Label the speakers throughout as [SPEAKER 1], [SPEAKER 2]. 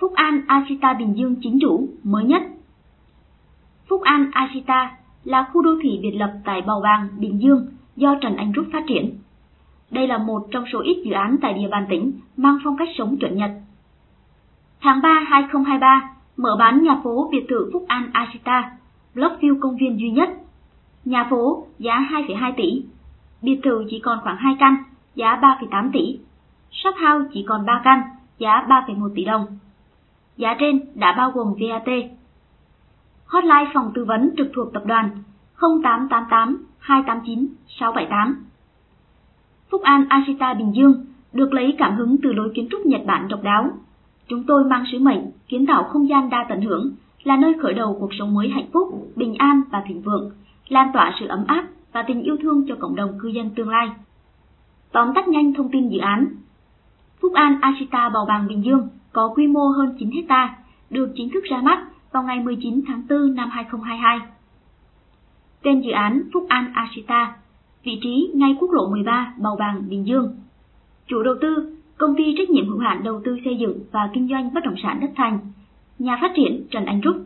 [SPEAKER 1] Phúc An Ashita Bình Dương chính chủ mới nhất. Phúc An Ashita là khu đô thị biệt lập tại Bào Bàng, Bình Dương do Trần Anh Trúc phát triển. Đây là một trong số ít dự án tại địa bàn tỉnh mang phong cách sống chuẩn Nhật. Tháng 3 2023, mở bán nhà phố biệt thự Phúc An Ashita, Blockview công viên duy nhất. Nhà phố giá 2,2 tỷ, biệt thự chỉ còn khoảng 2 căn, giá 3,8 tỷ. Shop house chỉ còn 3 căn, giá 3,1 tỷ đồng. Giá trên đã bao gồm VAT. Hotline phòng tư vấn trực thuộc tập đoàn 0888 289 678. Phúc An Ashita Bình Dương được lấy cảm hứng từ lối kiến trúc Nhật Bản độc đáo. Chúng tôi mang sứ mệnh kiến tạo không gian đa tận hưởng, là nơi khởi đầu cuộc sống mới hạnh phúc, bình an và thịnh vượng, lan tỏa sự ấm áp và tình yêu thương cho cộng đồng cư dân tương lai. Tóm tắt nhanh thông tin dự án. Phúc An Ashita Bào Bàng Bình Dương có quy mô hơn 9 hecta, được chính thức ra mắt vào ngày 19 tháng 4 năm 2022. Tên dự án Phúc An Ashita, vị trí ngay quốc lộ 13 bầu Bàng, Bình Dương. Chủ đầu tư, công ty trách nhiệm hữu hạn đầu tư xây dựng và kinh doanh bất động sản Đất Thành, nhà phát triển Trần Anh Trúc.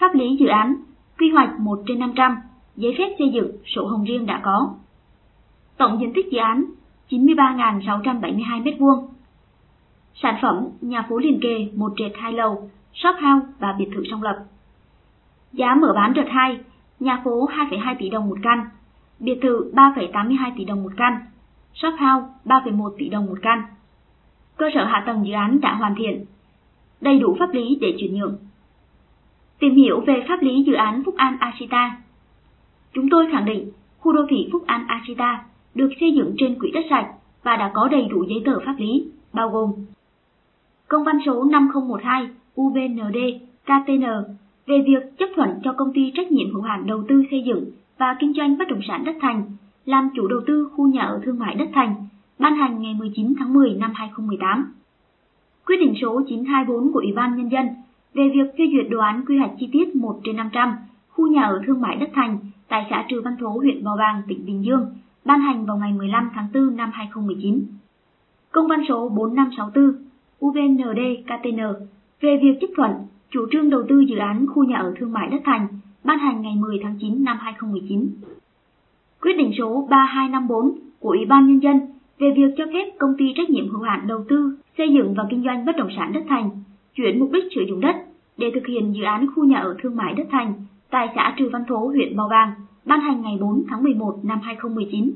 [SPEAKER 1] Pháp lý dự án, quy hoạch 1 trên 500, giấy phép xây dựng, sổ hồng riêng đã có. Tổng diện tích dự án 93.672 m2. Sản phẩm nhà phố liền kề một trệt hai lầu, shop house và biệt thự song lập. Giá mở bán đợt 2, nhà phố 2,2 tỷ đồng một căn, biệt thự 3,82 tỷ đồng một căn, shop house 3,1 tỷ đồng một căn. Cơ sở hạ tầng dự án đã hoàn thiện, đầy đủ pháp lý để chuyển nhượng. Tìm hiểu về pháp lý dự án Phúc An Ashita. Chúng tôi khẳng định khu đô thị Phúc An Ashita được xây dựng trên quỹ đất sạch và đã có đầy đủ giấy tờ pháp lý, bao gồm Công văn số 5012 UBND KTN về việc chấp thuận cho công ty trách nhiệm hữu hạn đầu tư xây dựng và kinh doanh bất động sản Đất Thành làm chủ đầu tư khu nhà ở thương mại Đất Thành, ban hành ngày 19 tháng 10 năm 2018. Quyết định số 924 của Ủy ban Nhân dân về việc phê duyệt đồ án quy hoạch chi tiết 1 trên 500 khu nhà ở thương mại Đất Thành tại xã Trừ Văn Thố, huyện Bào Bàng, tỉnh Bình Dương, ban hành vào ngày 15 tháng 4 năm 2019. Công văn số 4564 UVND-KTN về việc chấp thuận chủ trương đầu tư dự án khu nhà ở thương mại Đất Thành ban hành ngày 10 tháng 9 năm 2019. Quyết định số 3254 của Ủy ban Nhân dân về việc cho phép công ty trách nhiệm hữu hạn đầu tư, xây dựng và kinh doanh bất động sản Đất Thành chuyển mục đích sử dụng đất để thực hiện dự án khu nhà ở thương mại Đất Thành tại xã Trừ Văn Thố, huyện Bào Bàng, ban hành ngày 4 tháng 11 năm 2019.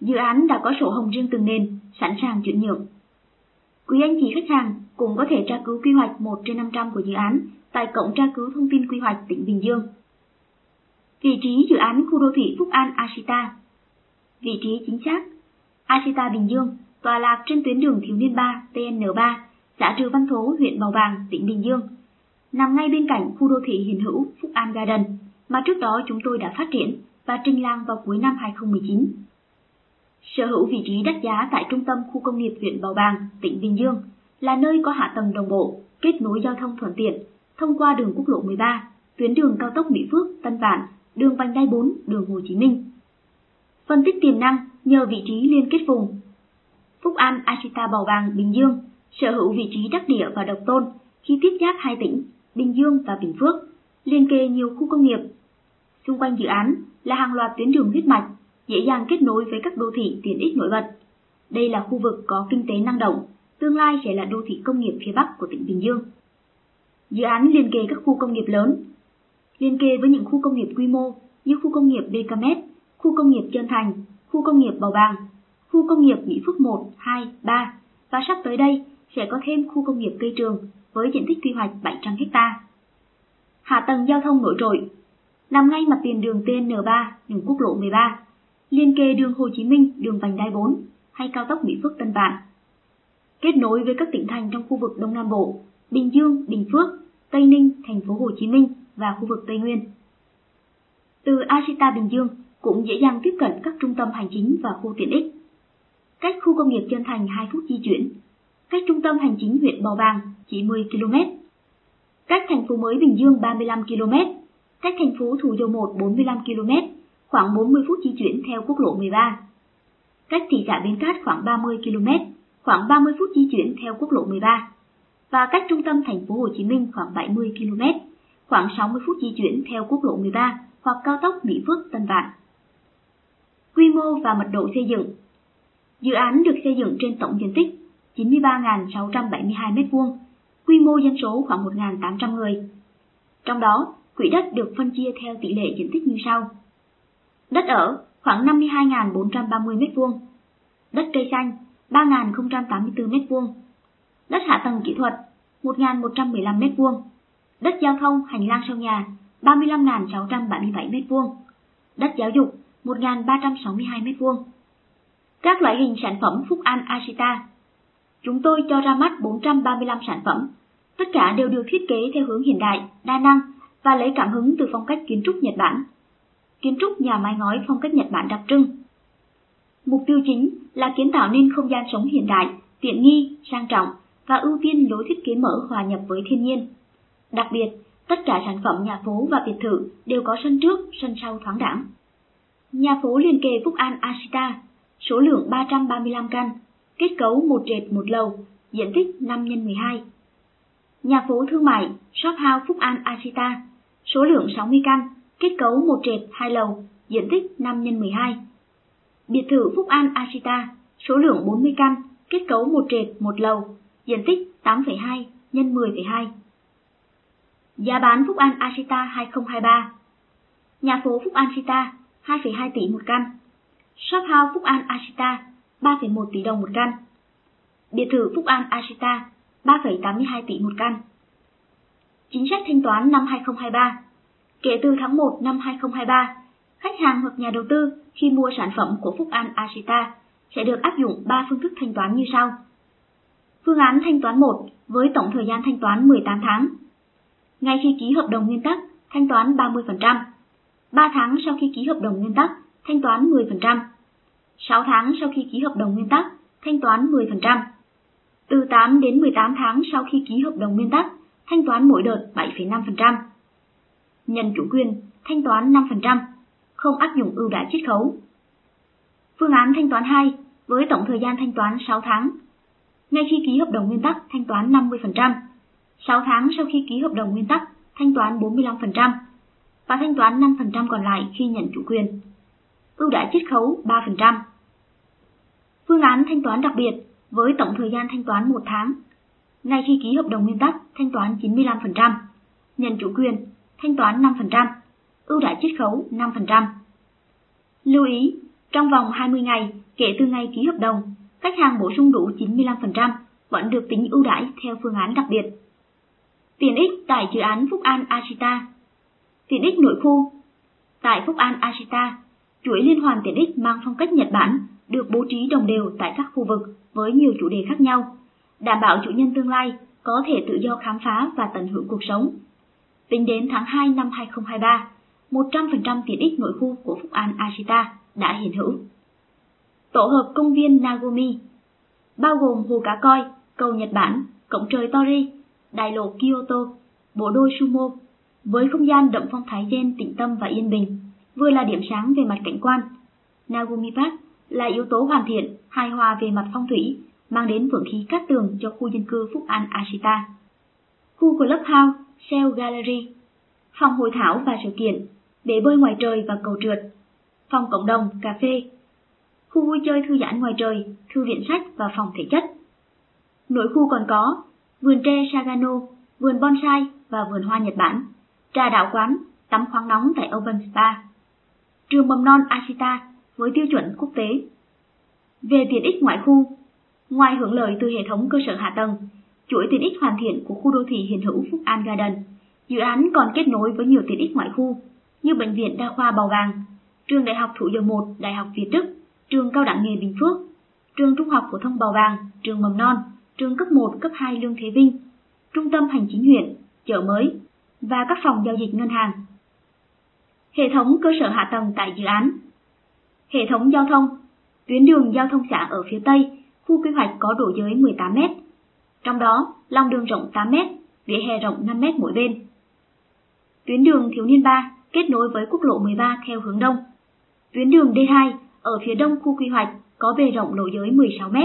[SPEAKER 1] Dự án đã có sổ hồng riêng từng nền, sẵn sàng chuyển nhượng. Quý anh chị khách hàng cũng có thể tra cứu quy hoạch 1 trên 500 của dự án tại cổng tra cứu thông tin quy hoạch tỉnh Bình Dương. Vị trí dự án khu đô thị Phúc An Ashita Vị trí chính xác Ashita Bình Dương tọa lạc trên tuyến đường Thiếu Niên 3 TN3, xã Trừ Văn Thố, huyện Bào Bàng, tỉnh Bình Dương, nằm ngay bên cạnh khu đô thị hiện hữu Phúc An Garden mà trước đó chúng tôi đã phát triển và trình làng vào cuối năm 2019. Sở hữu vị trí đắt giá tại trung tâm khu công nghiệp huyện Bào Bàng, tỉnh Bình Dương, là nơi có hạ tầng đồng bộ, kết nối giao thông thuận tiện, thông qua đường quốc lộ 13, tuyến đường cao tốc Mỹ Phước, Tân Vạn, đường vành đai 4, đường Hồ Chí Minh. Phân tích tiềm năng nhờ vị trí liên kết vùng. Phúc An Ashita Bào Bàng, Bình Dương sở hữu vị trí đắc địa và độc tôn khi tiếp giáp hai tỉnh Bình Dương và Bình Phước, liên kề nhiều khu công nghiệp. Xung quanh dự án là hàng loạt tuyến đường huyết mạch, dễ dàng kết nối với các đô thị tiện ích nổi bật. Đây là khu vực có kinh tế năng động, tương lai sẽ là đô thị công nghiệp phía Bắc của tỉnh Bình Dương. Dự án liên kề các khu công nghiệp lớn, liên kề với những khu công nghiệp quy mô như khu công nghiệp BKMS, khu công nghiệp Trơn Thành, khu công nghiệp Bào Bàng, khu công nghiệp Mỹ Phước 1, 2, 3 và sắp tới đây sẽ có thêm khu công nghiệp cây trường với diện tích quy hoạch 700 ha. Hạ tầng giao thông nổi trội nằm ngay mặt tiền đường TN3, đường quốc lộ 13, liên kề đường Hồ Chí Minh, đường vành đai 4 hay cao tốc Mỹ Phước Tân Vạn. Kết nối với các tỉnh thành trong khu vực Đông Nam Bộ, Bình Dương, Bình Phước, Tây Ninh, thành phố Hồ Chí Minh và khu vực Tây Nguyên. Từ Ashita Bình Dương cũng dễ dàng tiếp cận các trung tâm hành chính và khu tiện ích. Cách khu công nghiệp Trân Thành 2 phút di chuyển, cách trung tâm hành chính huyện Bào Bàng chỉ 10 km, cách thành phố mới Bình Dương 35 km, cách thành phố Thủ Dầu Một 45 km, khoảng 40 phút di chuyển theo quốc lộ 13. Cách thị xã Bến Cát khoảng 30 km, khoảng 30 phút di chuyển theo quốc lộ 13. và cách trung tâm thành phố Hồ Chí Minh khoảng 70 km, khoảng 60 phút di chuyển theo quốc lộ 13 hoặc cao tốc Mỹ Phước Tân Vạn. Quy mô và mật độ xây dựng Dự án được xây dựng trên tổng diện tích 93.672 m2, quy mô dân số khoảng 1.800 người. Trong đó, quỹ đất được phân chia theo tỷ lệ diện tích như sau. Đất ở khoảng 52.430 m2, đất cây xanh 3.084 m2, đất hạ tầng kỹ thuật 1.115 m2, đất giao thông hành lang sau nhà 35.677 m2, đất giáo dục 1.362 m2. Các loại hình sản phẩm Phúc An Ashita Chúng tôi cho ra mắt 435 sản phẩm, tất cả đều được thiết kế theo hướng hiện đại, đa năng và lấy cảm hứng từ phong cách kiến trúc Nhật Bản. Kiến trúc nhà mái ngói phong cách Nhật Bản đặc trưng. Mục tiêu chính là kiến tạo nên không gian sống hiện đại, tiện nghi, sang trọng và ưu tiên lối thiết kế mở hòa nhập với thiên nhiên. Đặc biệt, tất cả sản phẩm nhà phố và biệt thự đều có sân trước, sân sau thoáng đẳng. Nhà phố liền kề Phúc An Ashita, số lượng 335 căn, kết cấu một trệt một lầu, diện tích 5 x 12. Nhà phố thương mại Shop House Phúc An Ashita, số lượng 60 căn, kết cấu một trệt hai lầu, diện tích 5 x 12. Biệt thự Phúc An Ashita, số lượng 40 căn, kết cấu một trệt một lầu, diện tích 8,2 x 10,2. Giá bán Phúc An Ashita 2023 Nhà phố Phúc An Ashita 2,2 tỷ một căn. Shop House Phúc An Ashita 3,1 tỷ đồng một căn. Biệt thự Phúc An Ashita 3,82 tỷ một căn. Chính sách thanh toán năm 2023 Kể từ tháng 1 năm 2023, khách hàng hoặc nhà đầu tư khi mua sản phẩm của Phúc An Ashita sẽ được áp dụng 3 phương thức thanh toán như sau. Phương án thanh toán 1 với tổng thời gian thanh toán 18 tháng. Ngay khi ký hợp đồng nguyên tắc, thanh toán 30%. 3 tháng sau khi ký hợp đồng nguyên tắc, thanh toán 10%. 6 tháng sau khi ký hợp đồng nguyên tắc, thanh toán 10%. Từ 8 đến 18 tháng sau khi ký hợp đồng nguyên tắc, thanh toán mỗi đợt 7,5%. Nhân chủ quyền, thanh toán 5%, không áp dụng ưu đãi chiết khấu. Phương án thanh toán 2 với tổng thời gian thanh toán 6 tháng. Ngay khi ký hợp đồng nguyên tắc, thanh toán 50%. 6 tháng sau khi ký hợp đồng nguyên tắc, thanh toán 45% và thanh toán 5% còn lại khi nhận chủ quyền. Ưu đãi chiết khấu 3%. Phương án thanh toán đặc biệt với tổng thời gian thanh toán 1 tháng. Ngay khi ký hợp đồng nguyên tắc, thanh toán 95%. Nhận chủ quyền, thanh toán 5%. Ưu đãi chiết khấu 5%. Lưu ý, trong vòng 20 ngày kể từ ngày ký hợp đồng, khách hàng bổ sung đủ 95% vẫn được tính ưu đãi theo phương án đặc biệt. Tiện ích tại dự án Phúc An Ashita Tiện ích nội khu Tại Phúc An Ashita, chuỗi liên hoàn tiện ích mang phong cách Nhật Bản được bố trí đồng đều tại các khu vực với nhiều chủ đề khác nhau, đảm bảo chủ nhân tương lai có thể tự do khám phá và tận hưởng cuộc sống. Tính đến tháng 2 năm 2023, 100% tiện ích nội khu của Phúc An Ashita đã hiện hữu. Tổ hợp công viên Nagomi bao gồm hồ cá coi, cầu Nhật Bản, cổng trời Tori, đài lộ Kyoto, bộ đôi sumo, với không gian đậm phong thái gen tĩnh tâm và yên bình, vừa là điểm sáng về mặt cảnh quan. Nagomi Park là yếu tố hoàn thiện, hài hòa về mặt phong thủy, mang đến vượng khí cát tường cho khu dân cư Phúc An Ashita. Khu Clubhouse, Shell Gallery, phòng hội thảo và sự kiện, bể bơi ngoài trời và cầu trượt, phòng cộng đồng, cà phê, khu vui chơi thư giãn ngoài trời, thư viện sách và phòng thể chất. Nội khu còn có vườn tre Sagano, vườn bonsai và vườn hoa Nhật Bản, trà đạo quán, tắm khoáng nóng tại Open Spa. Trường mầm non Ashita với tiêu chuẩn quốc tế. Về tiện ích ngoại khu, ngoài hưởng lợi từ hệ thống cơ sở hạ tầng, chuỗi tiện ích hoàn thiện của khu đô thị hiện hữu Phúc An Garden, dự án còn kết nối với nhiều tiện ích ngoại khu như Bệnh viện Đa khoa Bào Bàng, Trường Đại học Thủ Dầu Một, Đại học Việt Đức, Trường Cao đẳng nghề Bình Phước, Trường Trung học phổ thông Bào Bàng, Trường Mầm non, Trường cấp 1, cấp 2 Lương Thế Vinh, Trung tâm Hành chính huyện, chợ mới và các phòng giao dịch ngân hàng. Hệ thống cơ sở hạ tầng tại dự án Hệ thống giao thông Tuyến đường giao thông xã ở phía Tây, khu quy hoạch có độ giới 18 m. Trong đó, lòng đường rộng 8 m, vỉa hè rộng 5 m mỗi bên. Tuyến đường Thiếu niên 3 kết nối với quốc lộ 13 theo hướng đông. Tuyến đường D2 ở phía đông khu quy hoạch có bề rộng lộ giới 16 m.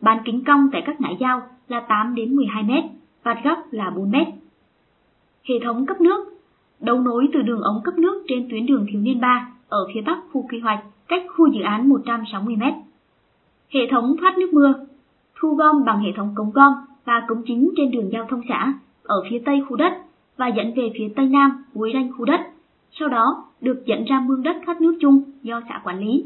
[SPEAKER 1] bán kính cong tại các ngã giao là 8 đến 12m, vạt góc là 4m. Hệ thống cấp nước đấu nối từ đường ống cấp nước trên tuyến đường Thiếu Niên 3 ở phía bắc khu quy hoạch cách khu dự án 160m. Hệ thống thoát nước mưa thu gom bằng hệ thống cống gom và cống chính trên đường giao thông xã ở phía tây khu đất và dẫn về phía tây nam cuối ranh khu đất, sau đó được dẫn ra mương đất thoát nước chung do xã quản lý.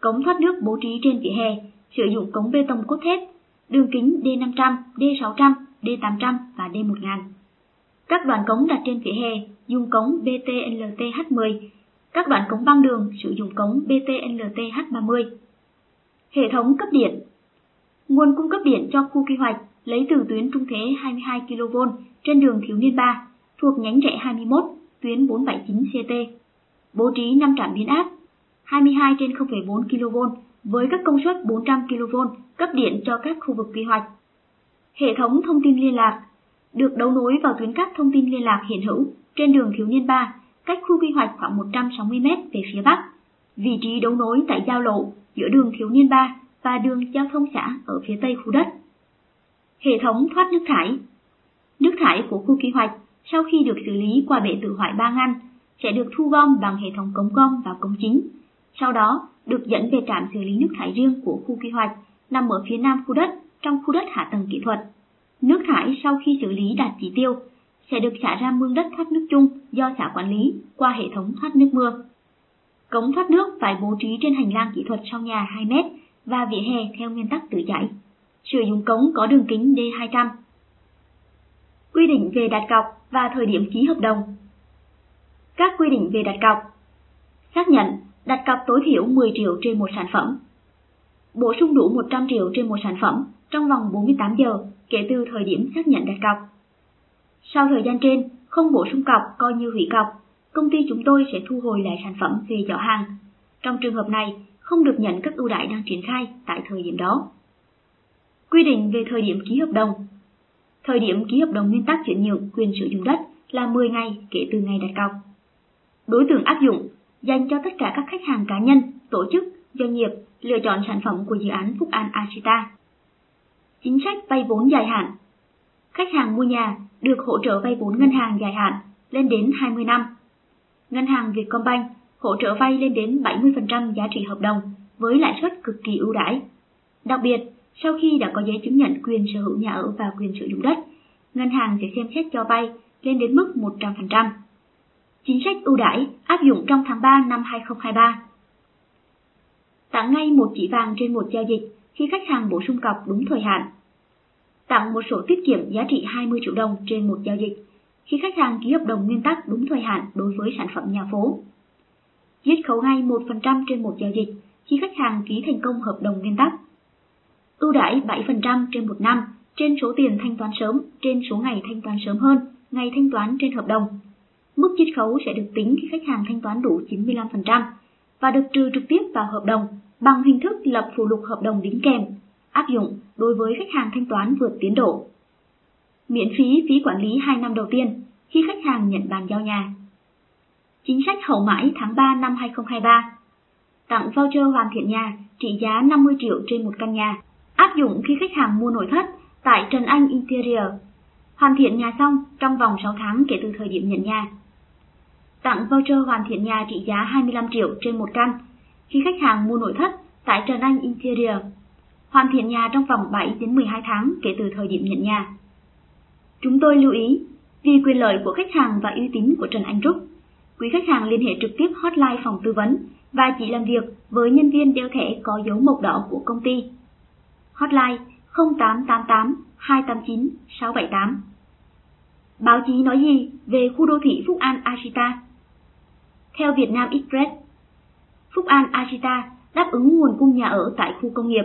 [SPEAKER 1] Cống thoát nước bố trí trên vỉa hè, sử dụng cống bê tông cốt thép, đường kính D500, D600, D800 và D1000. Các đoạn cống đặt trên vỉa hè dùng cống BTNLTH10, các đoạn cống băng đường sử dụng cống BTNLTH30. Hệ thống cấp điện Nguồn cung cấp điện cho khu quy hoạch lấy từ tuyến trung thế 22 kV trên đường Thiếu Niên 3 thuộc nhánh rẽ 21, tuyến 479 CT. Bố trí 5 trạm biến áp 22 trên 0,4 kV với các công suất 400 kV cấp điện cho các khu vực quy hoạch. Hệ thống thông tin liên lạc được đấu nối vào tuyến cáp thông tin liên lạc hiện hữu trên đường Thiếu Niên 3, cách khu quy hoạch khoảng 160 m về phía bắc. Vị trí đấu nối tại giao lộ giữa đường Thiếu Niên 3 và đường giao thông xã ở phía tây khu đất. Hệ thống thoát nước thải Nước thải của khu quy hoạch sau khi được xử lý qua bể tự hoại ba ngăn sẽ được thu gom bằng hệ thống cống gom và cống chính, sau đó được dẫn về trạm xử lý nước thải riêng của khu quy hoạch nằm ở phía nam khu đất trong khu đất hạ tầng kỹ thuật. Nước thải sau khi xử lý đạt chỉ tiêu sẽ được xả ra mương đất thoát nước chung do xã quản lý qua hệ thống thoát nước mưa. Cống thoát nước phải bố trí trên hành lang kỹ thuật sau nhà 2 mét và vỉa hè theo nguyên tắc tự chảy. Sử dụng cống có đường kính D200. Quy định về đặt cọc và thời điểm ký hợp đồng. Các quy định về đặt cọc. Xác nhận đặt cọc tối thiểu 10 triệu trên một sản phẩm. Bổ sung đủ 100 triệu trên một sản phẩm trong vòng 48 giờ kể từ thời điểm xác nhận đặt cọc. Sau thời gian trên, không bổ sung cọc coi như hủy cọc, công ty chúng tôi sẽ thu hồi lại sản phẩm về giỏ hàng. Trong trường hợp này, không được nhận các ưu đãi đang triển khai tại thời điểm đó. Quy định về thời điểm ký hợp đồng Thời điểm ký hợp đồng nguyên tắc chuyển nhượng quyền sử dụng đất là 10 ngày kể từ ngày đặt cọc. Đối tượng áp dụng dành cho tất cả các khách hàng cá nhân, tổ chức, doanh nghiệp lựa chọn sản phẩm của dự án Phúc An Ashita. Chính sách vay vốn dài hạn Khách hàng mua nhà được hỗ trợ vay vốn ngân hàng dài hạn lên đến 20 năm. Ngân hàng Vietcombank hỗ trợ vay lên đến 70% giá trị hợp đồng với lãi suất cực kỳ ưu đãi. Đặc biệt, sau khi đã có giấy chứng nhận quyền sở hữu nhà ở và quyền sử dụng đất, ngân hàng sẽ xem xét cho vay lên đến mức 100%. Chính sách ưu đãi áp dụng trong tháng 3 năm 2023. Tặng ngay một chỉ vàng trên một giao dịch khi khách hàng bổ sung cọc đúng thời hạn. Tặng một sổ tiết kiệm giá trị 20 triệu đồng trên một giao dịch khi khách hàng ký hợp đồng nguyên tắc đúng thời hạn đối với sản phẩm nhà phố. Chiết khấu ngay 1% trên một giao dịch khi khách hàng ký thành công hợp đồng nguyên tắc. Ưu đãi 7% trên một năm trên số tiền thanh toán sớm trên số ngày thanh toán sớm hơn ngày thanh toán trên hợp đồng. Mức chiết khấu sẽ được tính khi khách hàng thanh toán đủ 95% và được trừ trực tiếp vào hợp đồng bằng hình thức lập phụ lục hợp đồng đính kèm, áp dụng đối với khách hàng thanh toán vượt tiến độ. Miễn phí phí quản lý 2 năm đầu tiên khi khách hàng nhận bàn giao nhà. Chính sách hậu mãi tháng 3 năm 2023 Tặng voucher hoàn thiện nhà trị giá 50 triệu trên một căn nhà, áp dụng khi khách hàng mua nội thất tại Trần Anh Interior. Hoàn thiện nhà xong trong vòng 6 tháng kể từ thời điểm nhận nhà. Tặng voucher hoàn thiện nhà trị giá 25 triệu trên một căn khi khách hàng mua nội thất tại Trần Anh Interior. Hoàn thiện nhà trong vòng 7 đến 12 tháng kể từ thời điểm nhận nhà. Chúng tôi lưu ý, vì quyền lợi của khách hàng và uy tín của Trần Anh Trúc, quý khách hàng liên hệ trực tiếp hotline phòng tư vấn và chỉ làm việc với nhân viên đeo thẻ có dấu mộc đỏ của công ty. Hotline 0888 289 678 Báo chí nói gì về khu đô thị Phúc An Ashita? Theo Việt Nam Express, Phúc An Ashita đáp ứng nguồn cung nhà ở tại khu công nghiệp.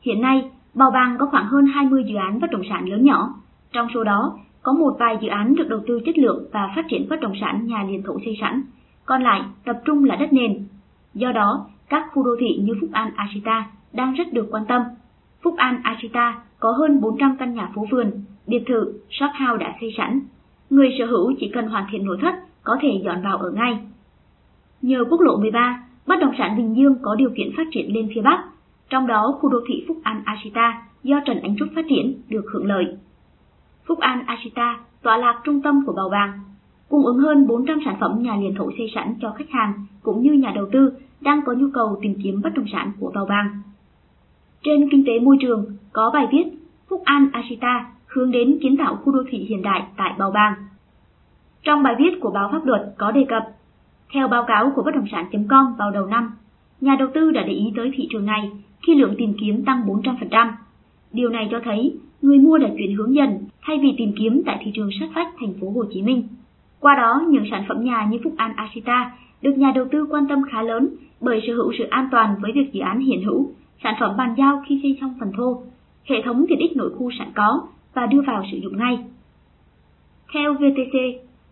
[SPEAKER 1] Hiện nay, Bào Bàng có khoảng hơn 20 dự án bất động sản lớn nhỏ, trong số đó có một vài dự án được đầu tư chất lượng và phát triển bất động sản nhà liền thổ xây sẵn, còn lại tập trung là đất nền. Do đó, các khu đô thị như Phúc An Ashita đang rất được quan tâm. Phúc An Ashita có hơn 400 căn nhà phố vườn, biệt thự, shop house đã xây sẵn. Người sở hữu chỉ cần hoàn thiện nội thất có thể dọn vào ở ngay. Nhờ quốc lộ 13, bất động sản Bình Dương có điều kiện phát triển lên phía Bắc, trong đó khu đô thị Phúc An Ashita do Trần Ánh Trúc phát triển được hưởng lợi. Phúc An Ashita tọa lạc trung tâm của Bào Bàng, cung ứng hơn 400 sản phẩm nhà liền thổ xây sẵn cho khách hàng cũng như nhà đầu tư đang có nhu cầu tìm kiếm bất động sản của Bào Bàng. Trên kinh tế môi trường có bài viết Phúc An Ashita hướng đến kiến tạo khu đô thị hiện đại tại Bào Bàng. Trong bài viết của báo pháp luật có đề cập, theo báo cáo của bất động sản.com vào đầu năm, nhà đầu tư đã để ý tới thị trường này khi lượng tìm kiếm tăng 400%. Điều này cho thấy người mua đã chuyển hướng dần thay vì tìm kiếm tại thị trường sát vách thành phố Hồ Chí Minh. Qua đó, những sản phẩm nhà như Phúc An Ashita được nhà đầu tư quan tâm khá lớn bởi sở hữu sự an toàn với việc dự án hiện hữu, sản phẩm bàn giao khi xây xong phần thô, hệ thống tiện ích nội khu sẵn có và đưa vào sử dụng ngay. Theo VTC,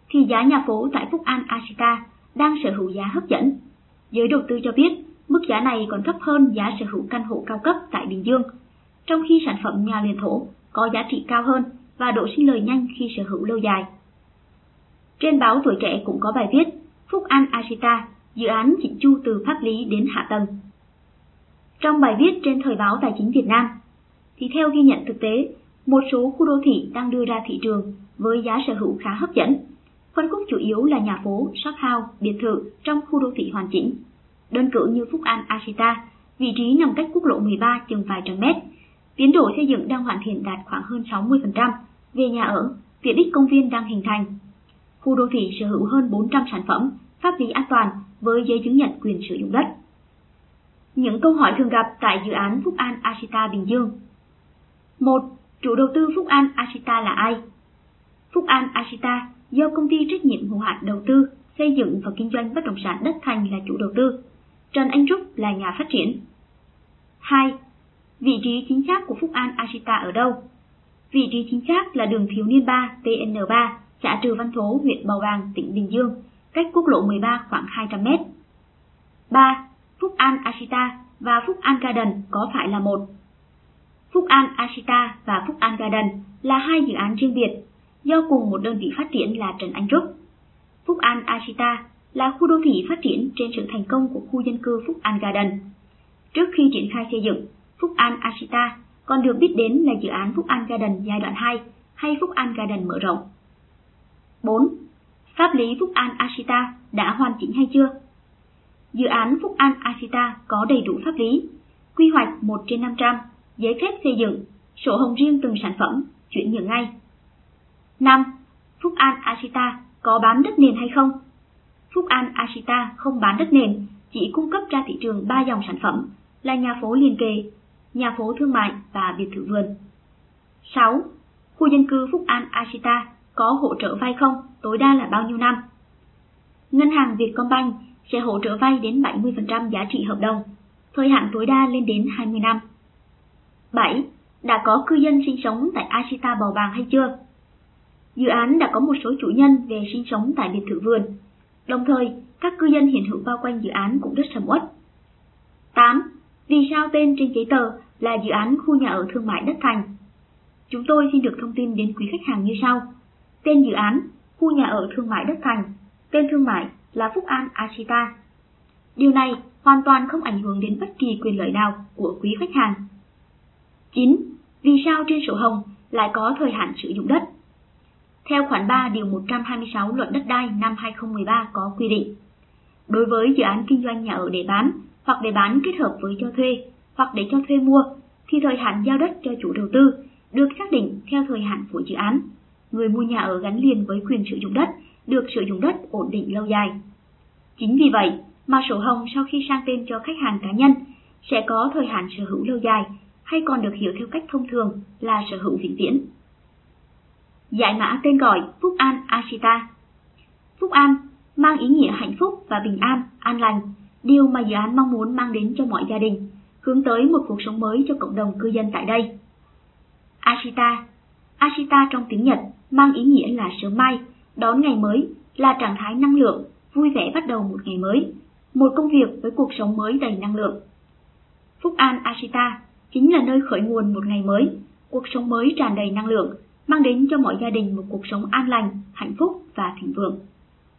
[SPEAKER 1] thì giá nhà phố tại Phúc An Ashita đang sở hữu giá hấp dẫn. Giới đầu tư cho biết, mức giá này còn thấp hơn giá sở hữu căn hộ cao cấp tại Bình Dương, trong khi sản phẩm nhà liền thổ có giá trị cao hơn và độ sinh lời nhanh khi sở hữu lâu dài. Trên báo Tuổi Trẻ cũng có bài viết Phúc An Ashita, dự án chỉnh chu từ pháp lý đến hạ tầng. Trong bài viết trên Thời báo Tài chính Việt Nam, thì theo ghi nhận thực tế, một số khu đô thị đang đưa ra thị trường với giá sở hữu khá hấp dẫn. Phân khúc chủ yếu là nhà phố, shop house, biệt thự trong khu đô thị hoàn chỉnh. Đơn cử như Phúc An Ashita, vị trí nằm cách quốc lộ 13 chừng vài trăm mét. Tiến độ xây dựng đang hoàn thiện đạt khoảng hơn 60%. Về nhà ở, tiện ích công viên đang hình thành. Khu đô thị sở hữu hơn 400 sản phẩm, pháp lý an toàn với giấy chứng nhận quyền sử dụng đất. Những câu hỏi thường gặp tại dự án Phúc An Ashita Bình Dương 1. Chủ đầu tư Phúc An Ashita là ai? Phúc An Ashita do công ty trách nhiệm hữu hạn đầu tư, xây dựng và kinh doanh bất động sản đất thành là chủ đầu tư. Trần Anh Trúc là nhà phát triển. 2. Vị trí chính xác của Phúc An Ashita ở đâu? Vị trí chính xác là đường Thiếu Niên 3 TN3, xã Trừ Văn Thố, huyện Bầu Bàng, tỉnh Bình Dương, cách quốc lộ 13 khoảng 200 mét. 3. Phúc An Ashita và Phúc An Garden có phải là một? Phúc An Ashita và Phúc An Garden là hai dự án riêng biệt, do cùng một đơn vị phát triển là Trần Anh Trúc. Phúc An Ashita là khu đô thị phát triển trên sự thành công của khu dân cư Phúc An Garden. Trước khi triển khai xây dựng, Phúc An Ashita còn được biết đến là dự án Phúc An Garden giai đoạn 2 hay Phúc An Garden mở rộng. 4. Pháp lý Phúc An Ashita đã hoàn chỉnh hay chưa? Dự án Phúc An Ashita có đầy đủ pháp lý, quy hoạch 1 trên 500, giấy phép xây dựng, sổ hồng riêng từng sản phẩm, chuyển nhượng ngay. 5. Phúc An Ashita có bán đất nền hay không? Phúc An Ashita không bán đất nền, chỉ cung cấp ra thị trường 3 dòng sản phẩm là nhà phố liền kề, nhà phố thương mại và biệt thự vườn. 6. Khu dân cư Phúc An Ashita có hỗ trợ vay không, tối đa là bao nhiêu năm? Ngân hàng Vietcombank sẽ hỗ trợ vay đến 70% giá trị hợp đồng, thời hạn tối đa lên đến 20 năm. 7. Đã có cư dân sinh sống tại Ashita Bầu Bàng hay chưa? Dự án đã có một số chủ nhân về sinh sống tại biệt thự vườn. Đồng thời, các cư dân hiện hữu bao quanh dự án cũng rất sầm uất. 8. Vì sao tên trên giấy tờ là dự án khu nhà ở thương mại đất thành? Chúng tôi xin được thông tin đến quý khách hàng như sau. Tên dự án, khu nhà ở thương mại đất thành, tên thương mại là Phúc An Ashita. Điều này hoàn toàn không ảnh hưởng đến bất kỳ quyền lợi nào của quý khách hàng. 9. Vì sao trên sổ hồng lại có thời hạn sử dụng đất? Theo khoản 3 điều 126 Luật đất đai năm 2013 có quy định, đối với dự án kinh doanh nhà ở để bán hoặc để bán kết hợp với cho thuê hoặc để cho thuê mua thì thời hạn giao đất cho chủ đầu tư được xác định theo thời hạn của dự án. Người mua nhà ở gắn liền với quyền sử dụng đất, được sử dụng đất ổn định lâu dài. Chính vì vậy mà sổ hồng sau khi sang tên cho khách hàng cá nhân sẽ có thời hạn sở hữu lâu dài hay còn được hiểu theo cách thông thường là sở hữu vĩnh viễn. Giải mã tên gọi Phúc An Ashita Phúc An mang ý nghĩa hạnh phúc và bình an, an lành, điều mà dự án mong muốn mang đến cho mọi gia đình, hướng tới một cuộc sống mới cho cộng đồng cư dân tại đây. Ashita Ashita trong tiếng Nhật mang ý nghĩa là sớm mai, đón ngày mới, là trạng thái năng lượng, vui vẻ bắt đầu một ngày mới, một công việc với cuộc sống mới đầy năng lượng. Phúc An Ashita chính là nơi khởi nguồn một ngày mới, cuộc sống mới tràn đầy năng lượng, mang đến cho mọi gia đình một cuộc sống an lành, hạnh phúc và thịnh vượng.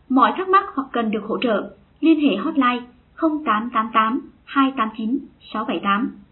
[SPEAKER 1] Mọi thắc mắc hoặc cần được hỗ trợ, liên hệ hotline 0888 289 678